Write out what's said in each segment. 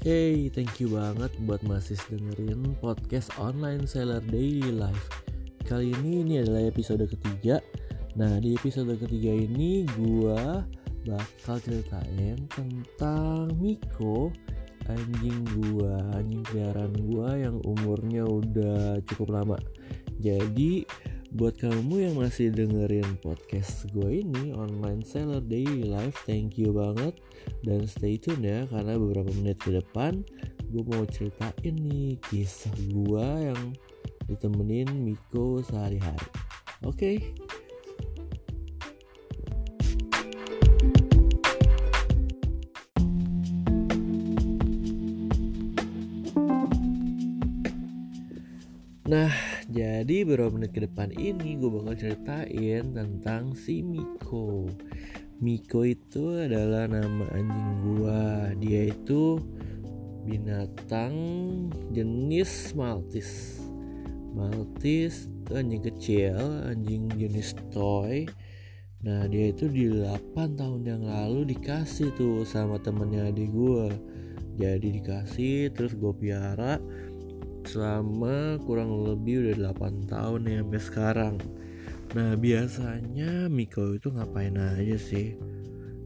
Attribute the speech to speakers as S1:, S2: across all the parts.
S1: Hey, thank you banget buat masih dengerin podcast online seller daily life. Kali ini ini adalah episode ketiga. Nah, di episode ketiga ini gua bakal ceritain tentang Miko, anjing gua, anjing peliharaan gua yang umurnya udah cukup lama. Jadi, buat kamu yang masih dengerin podcast gue ini online seller daily life thank you banget dan stay tune ya karena beberapa menit ke depan gue mau ceritain nih kisah gue yang ditemenin Miko sehari-hari oke okay? Nah, jadi beberapa menit ke depan ini gue bakal ceritain tentang si Miko. Miko itu adalah nama anjing gue. Dia itu binatang jenis Maltese. Maltese itu anjing kecil, anjing jenis toy. Nah dia itu di 8 tahun yang lalu dikasih tuh sama temennya adik gue. Jadi dikasih terus gue piara selama kurang lebih udah 8 tahun ya sampai sekarang. Nah biasanya Miko itu ngapain aja sih?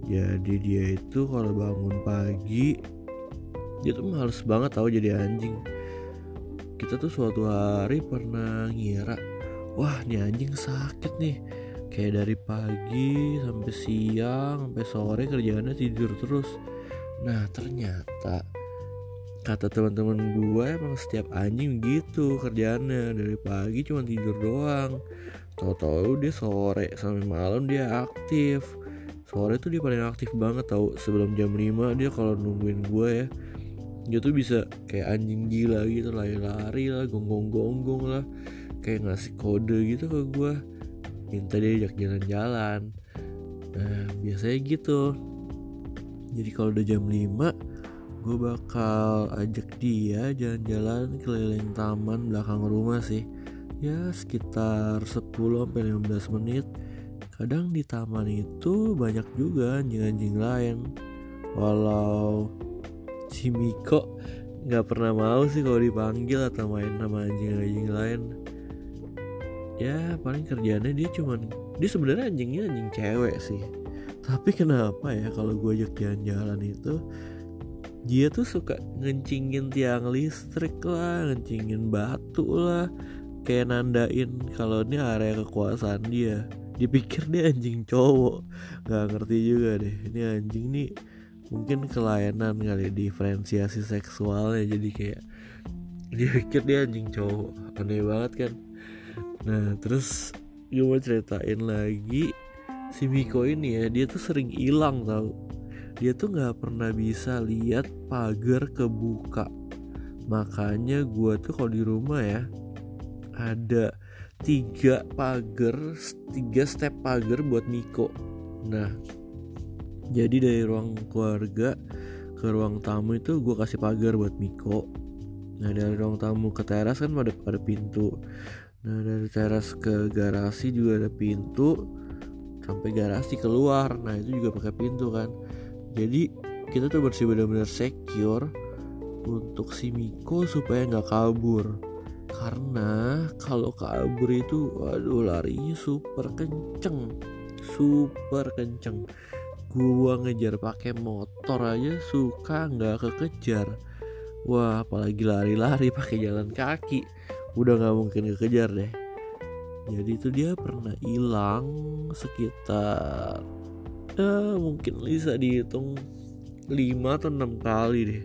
S1: Jadi dia itu kalau bangun pagi dia tuh males banget tau jadi anjing. Kita tuh suatu hari pernah ngira wah ini anjing sakit nih. Kayak dari pagi sampai siang sampai sore kerjaannya tidur terus. Nah ternyata kata teman-teman gue emang setiap anjing gitu kerjaannya. Dari pagi cuma tidur doang. Tau-tau dia sore sampai malam dia aktif. Sore tuh dia paling aktif banget tau. Sebelum jam 5 dia kalau nungguin gue ya dia tuh bisa kayak anjing gila gitu lari-lari lah gonggong-gonggong lah. Kayak ngasih kode gitu ke gue minta dia ajak jalan-jalan. Nah biasanya gitu. Jadi kalau udah jam 5 gue bakal ajak dia jalan-jalan keliling taman belakang rumah sih. Ya sekitar 10-15 menit. Kadang di taman itu banyak juga anjing-anjing lain. Walau si Miko nggak pernah mau sih kalau dipanggil atau main sama anjing-anjing lain. Ya paling kerjanya dia cuman dia sebenarnya anjingnya anjing cewek sih. Tapi kenapa ya kalau gue ajak jalan-jalan itu dia tuh suka ngencingin tiang listrik lah ngencingin batu lah. Kayak nandain kalau ini area kekuasaan dia. Dipikir dia anjing cowok. Nggak ngerti juga deh. Ini anjing nih mungkin kelainan kali diferensiasi seksualnya. Jadi kayak dia pikir dia anjing cowok. Aneh banget kan? Nah terus gue mau ceritain lagi. Si Miko ini ya dia tuh sering hilang tau dia tuh nggak pernah bisa lihat pagar kebuka. Makanya gue tuh kalau di rumah ya ada tiga pagar tiga step pagar buat Miko nah jadi dari ruang keluarga ke ruang tamu itu gue kasih pagar buat Miko nah dari ruang tamu ke teras kan ada ada pintu. Nah dari teras ke garasi juga ada pintu sampai garasi keluar. Nah itu juga pakai pintu kan jadi kita tuh bersih benar-benar secure untuk si Miko supaya nggak kabur. Karena kalau kabur itu waduh larinya super kenceng. Super kenceng. Gua ngejar pakai motor aja suka nggak kekejar. Wah apalagi lari-lari pakai jalan kaki. Udah nggak mungkin kekejar deh. Jadi itu dia pernah hilang sekitar ya mungkin bisa dihitung 5 atau 6 kali deh.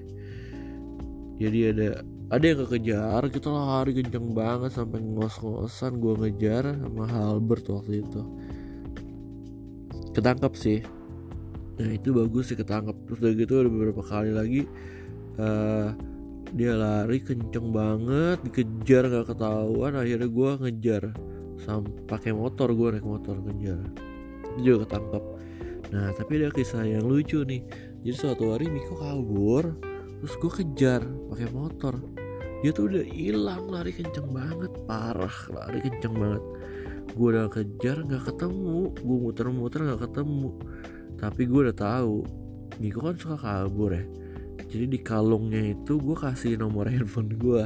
S1: Jadi ada ada yang kekejar kita lari kenceng banget sampai ngos-ngosan gue ngejar sama Halbert waktu itu. Ketangkap sih. Nah itu bagus sih ketangkap terus udah gitu ada beberapa kali lagi uh, dia lari kenceng banget dikejar gak ketahuan akhirnya gue ngejar. Sampai pakai motor gue naik motor ngejar. Itu juga ketangkap Nah tapi ada kisah yang lucu nih. Jadi suatu hari Miko kabur Terus gue kejar pakai motor. Dia tuh udah hilang lari kenceng banget Parah lari kenceng banget. Gue udah kejar gak ketemu. Gue muter-muter gak ketemu. Tapi gue udah tahu Miko kan suka kabur ya. Jadi di kalungnya itu gue kasih nomor handphone gue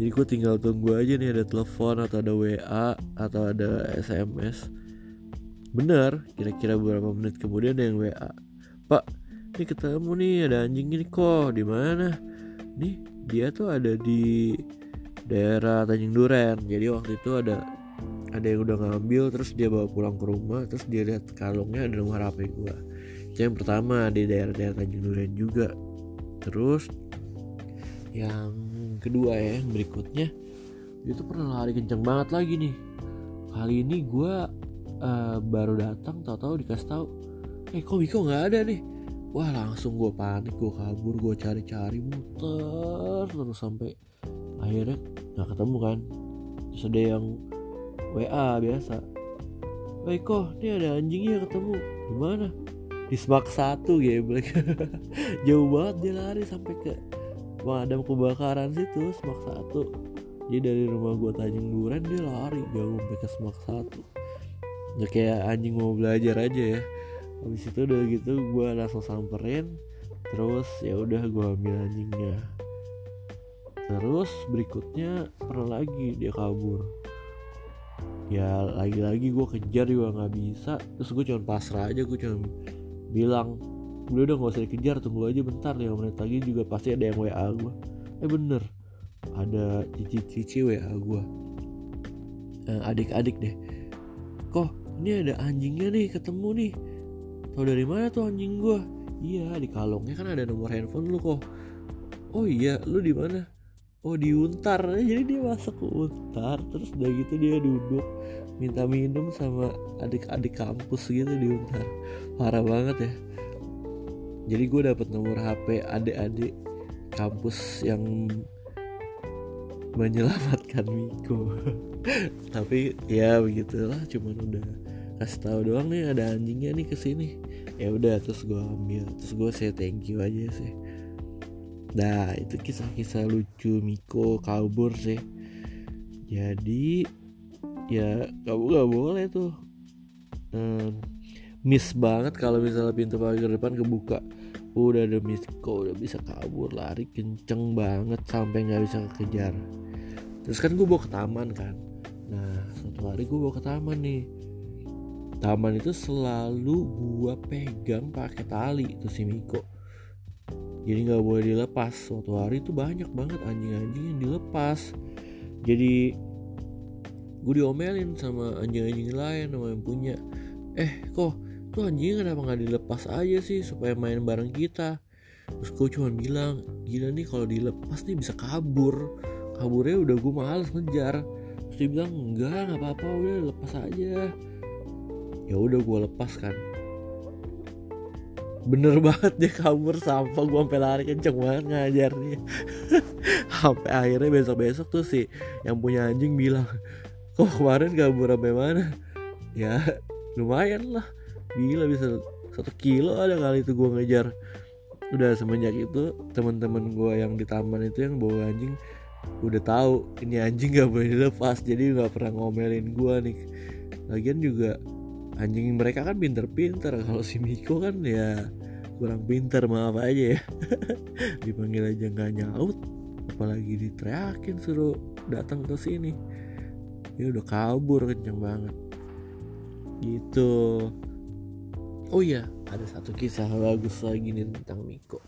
S1: jadi gue tinggal tunggu aja nih ada telepon atau ada WA atau ada SMS bener kira-kira beberapa menit kemudian ada yang WA pak ini ketemu nih ada anjing ini kok di mana? Nih dia tuh ada di daerah Tanjung Duren. Jadi waktu itu ada ada yang udah ngambil terus dia bawa pulang ke rumah terus dia lihat kalungnya ada nomor HP gue itu yang pertama di daerah-daerah Tanjung Duren juga. Terus yang kedua ya yang berikutnya tuh pernah lari kenceng banget lagi nih. Kali ini gue uh, baru datang tahu-tahu dikasih tahu eh kok Miko nggak ada nih? Wah langsung gue panik gue kabur gue cari-cari muter terus sampai akhirnya nggak ketemu kan. Terus ada yang WA biasa Eh kok ini ada anjingnya ketemu. Di mana di semak satu geblek. Jauh banget dia lari sampai ke pemadam kebakaran situ semak satu. Jadi dari rumah gue Tanjung Duren dia lari jauh sampai ke semak satu ya kayak anjing mau belajar aja ya. Habis itu udah gitu gue langsung samperin terus ya udah gue ambil anjingnya. Terus berikutnya pernah lagi dia kabur. Ya lagi-lagi gue kejar juga nggak bisa. Terus gue cuma pasrah aja gue cuma bilang udah udah gak usah dikejar tunggu aja bentar 5 menit lagi juga pasti ada yang WA gue eh bener ada cici-cici WA gue eh, adik-adik deh. Kok ini ada anjingnya nih ketemu nih. Tau dari mana tuh anjing gue iya di kalungnya kan ada nomor handphone lu kok. Oh iya lu di mana? Oh di Untar. Jadi dia masuk ke Untar terus udah gitu dia duduk minta minum sama adik-adik kampus gitu di Untar. Parah banget ya. Jadi gue dapet nomor HP adik-adik kampus yang menyelamatkan Miko. Tapi ya begitulah cuman udah kasih tahu doang nih ada anjingnya nih ke sini ya udah terus gue ambil. Terus gue say thank you aja sih. Nah itu kisah-kisah lucu Miko kabur sih. Jadi ya kamu gak boleh tuh. Hmm, miss banget kalau misalnya pintu pagar depan kebuka. Udah ada Miko udah bisa kabur lari kenceng banget sampai nggak bisa kejar terus kan gue bawa ke taman kan. Nah suatu hari gue bawa ke taman nih taman itu selalu gua pegang pakai tali itu si Miko. Jadi nggak boleh dilepas. Suatu hari itu banyak banget anjing-anjing yang dilepas. Jadi gue diomelin sama anjing-anjing lain sama yang punya. Eh kok tuh anjing kenapa nggak dilepas aja sih supaya main bareng kita? Terus gue cuma bilang gila nih kalau dilepas nih bisa kabur. Kaburnya udah gue males ngejar. Terus dia bilang enggak nggak apa-apa udah lepas aja ya udah gue lepas kan. Bener banget dia kabur sampah gue sampai lari kenceng banget ngajar dia sampai akhirnya besok besok tuh sih yang punya anjing bilang kok kemarin kabur sampai mana? Ya lumayan lah. Gila bisa satu kilo ada kali itu gue ngejar. Udah semenjak itu teman-teman gue yang di taman itu yang bawa anjing udah tahu ini anjing gak boleh dilepas jadi nggak pernah ngomelin gue nih. Lagian juga anjing mereka kan pinter-pinter. Kalau si Miko kan ya kurang pinter maaf aja ya. Dipanggil aja nggak nyaut. Apalagi diteriakin suruh datang ke sini. Ya udah kabur kenceng banget. Gitu. Oh iya ada satu kisah bagus lagi nih tentang Miko.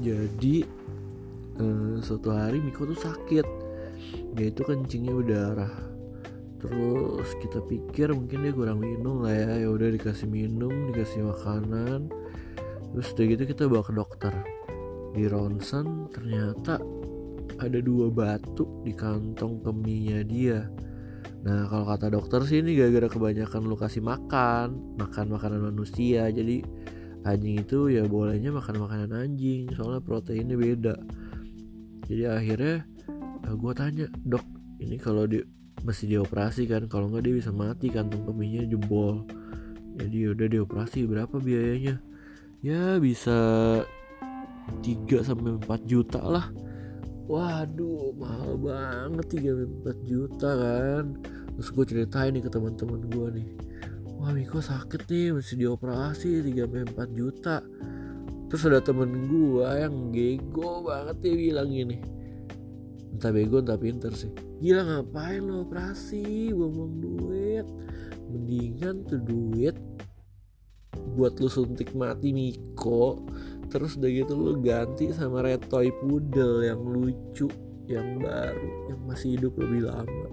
S1: Jadi eh, suatu hari Miko tuh sakit. Dia itu kencingnya berdarah terus kita pikir mungkin dia kurang minum lah ya. Ya udah dikasih minum dikasih makanan. Terus udah gitu kita bawa ke dokter. Di ronsen ternyata ada dua batu di kantong keminya dia. Nah kalau kata dokter sih ini gara-gara kebanyakan lu kasih makan makan makanan manusia. Jadi anjing itu ya bolehnya makan makanan anjing soalnya proteinnya beda. Jadi akhirnya gue tanya dok ini kalau di masih dioperasi kan. Kalau nggak dia bisa mati kantung keminya jebol. Jadi udah dioperasi. Berapa biayanya? Ya bisa 3 sampai 4 juta lah. Waduh mahal banget 3 sampai 4 juta kan. Terus gue ceritain nih ke teman-teman gue nih. Wah Miko sakit nih masih dioperasi 3 sampai 4 juta. Terus ada temen gue yang gego banget dia bilang gini entah bego entah pinter sih. Gila ngapain lo operasi? Buang-buang duit. Mendingan tuh duit buat lu suntik mati Miko. Terus udah gitu lu ganti sama red toy poodle yang lucu yang baru yang masih hidup lebih lama.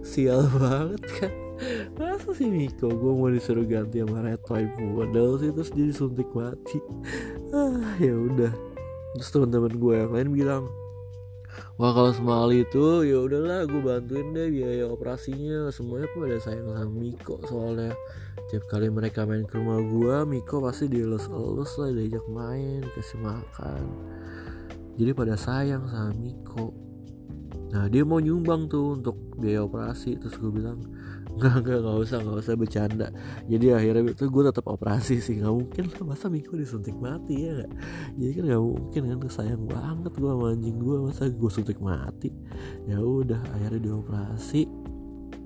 S1: Sial banget kan? Masa sih Miko? Gue mau disuruh ganti sama red toy poodle sih terus dia disuntik mati. Ah ya udah. Terus teman-teman gue yang lain bilang Wah kalau semal itu ya udahlah gue bantuin deh biaya operasinya. Semuanya pada sayang sama Miko soalnya tiap kali mereka main ke rumah gue Miko pasti dielus-elus lah diajak main kasih makan. Jadi pada sayang sama Miko. Nah dia mau nyumbang tuh untuk biaya operasi terus gue bilang nggak nggak nggak usah nggak usah bercanda. Jadi akhirnya itu gue tetap operasi sih. Nggak mungkin lah masa Miko disuntik mati ya gak? jadi kan nggak mungkin kan sayang banget gue sama anjing gue masa gue suntik mati? Ya udah akhirnya dioperasi.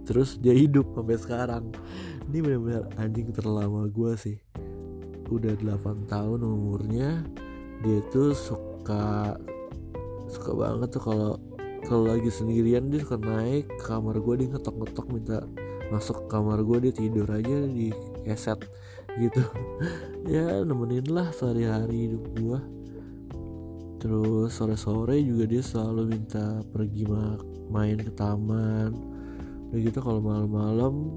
S1: Terus dia hidup sampai sekarang. Ini benar-benar anjing terlama gue sih. Udah 8 tahun umurnya dia tuh suka suka banget tuh kalau kalau lagi sendirian dia suka naik kamar gue dia ngetok-ngetok minta masuk kamar gue dia tidur aja di keset gitu. Ya nemenin lah sehari-hari hidup gue terus sore-sore juga dia selalu minta pergi main ke taman. Udah gitu kalau malam-malam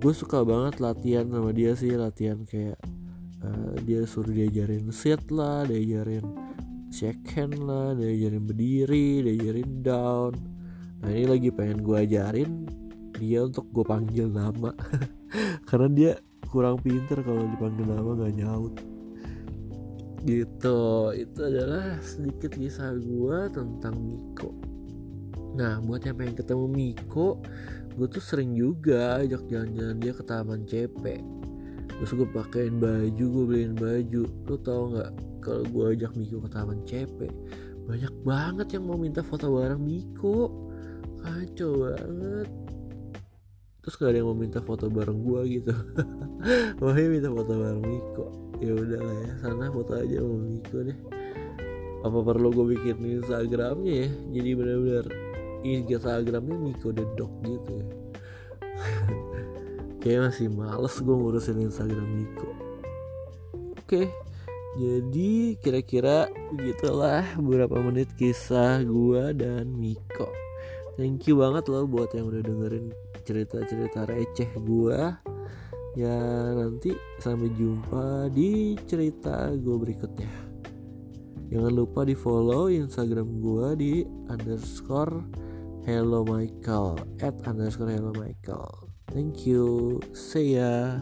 S1: gue suka banget latihan sama dia sih latihan kayak uh, dia suruh diajarin sit lah diajarin hand lah diajarin berdiri diajarin down. Nah ini lagi pengen gue ajarin dia untuk gue panggil nama. Karena dia kurang pinter kalau dipanggil nama gak nyaut. Gitu. Itu adalah sedikit kisah gue tentang Miko. Nah buat yang pengen ketemu Miko gue tuh sering juga ajak jalan-jalan dia ke taman CP terus gue pakein baju gue beliin baju. Lo tau nggak kalau gue ajak Miko ke taman CP banyak banget yang mau minta foto bareng Miko. Kacau banget terus gak ada yang mau minta foto bareng gue gitu. Makanya minta foto bareng Miko. Ya udahlah ya sana foto aja sama Miko deh. Apa perlu gue bikin Instagramnya ya? Jadi benar-benar Instagramnya Miko the dog gitu ya. Kayak masih males gue ngurusin Instagram Miko. Oke jadi kira-kira begitulah beberapa menit kisah gue dan Miko. Thank you banget loh buat yang udah dengerin cerita-cerita receh gue ya nanti sampai jumpa di cerita gue berikutnya. Jangan lupa di follow instagram gue di underscore hello michael at underscore hello michael. Thank you. See ya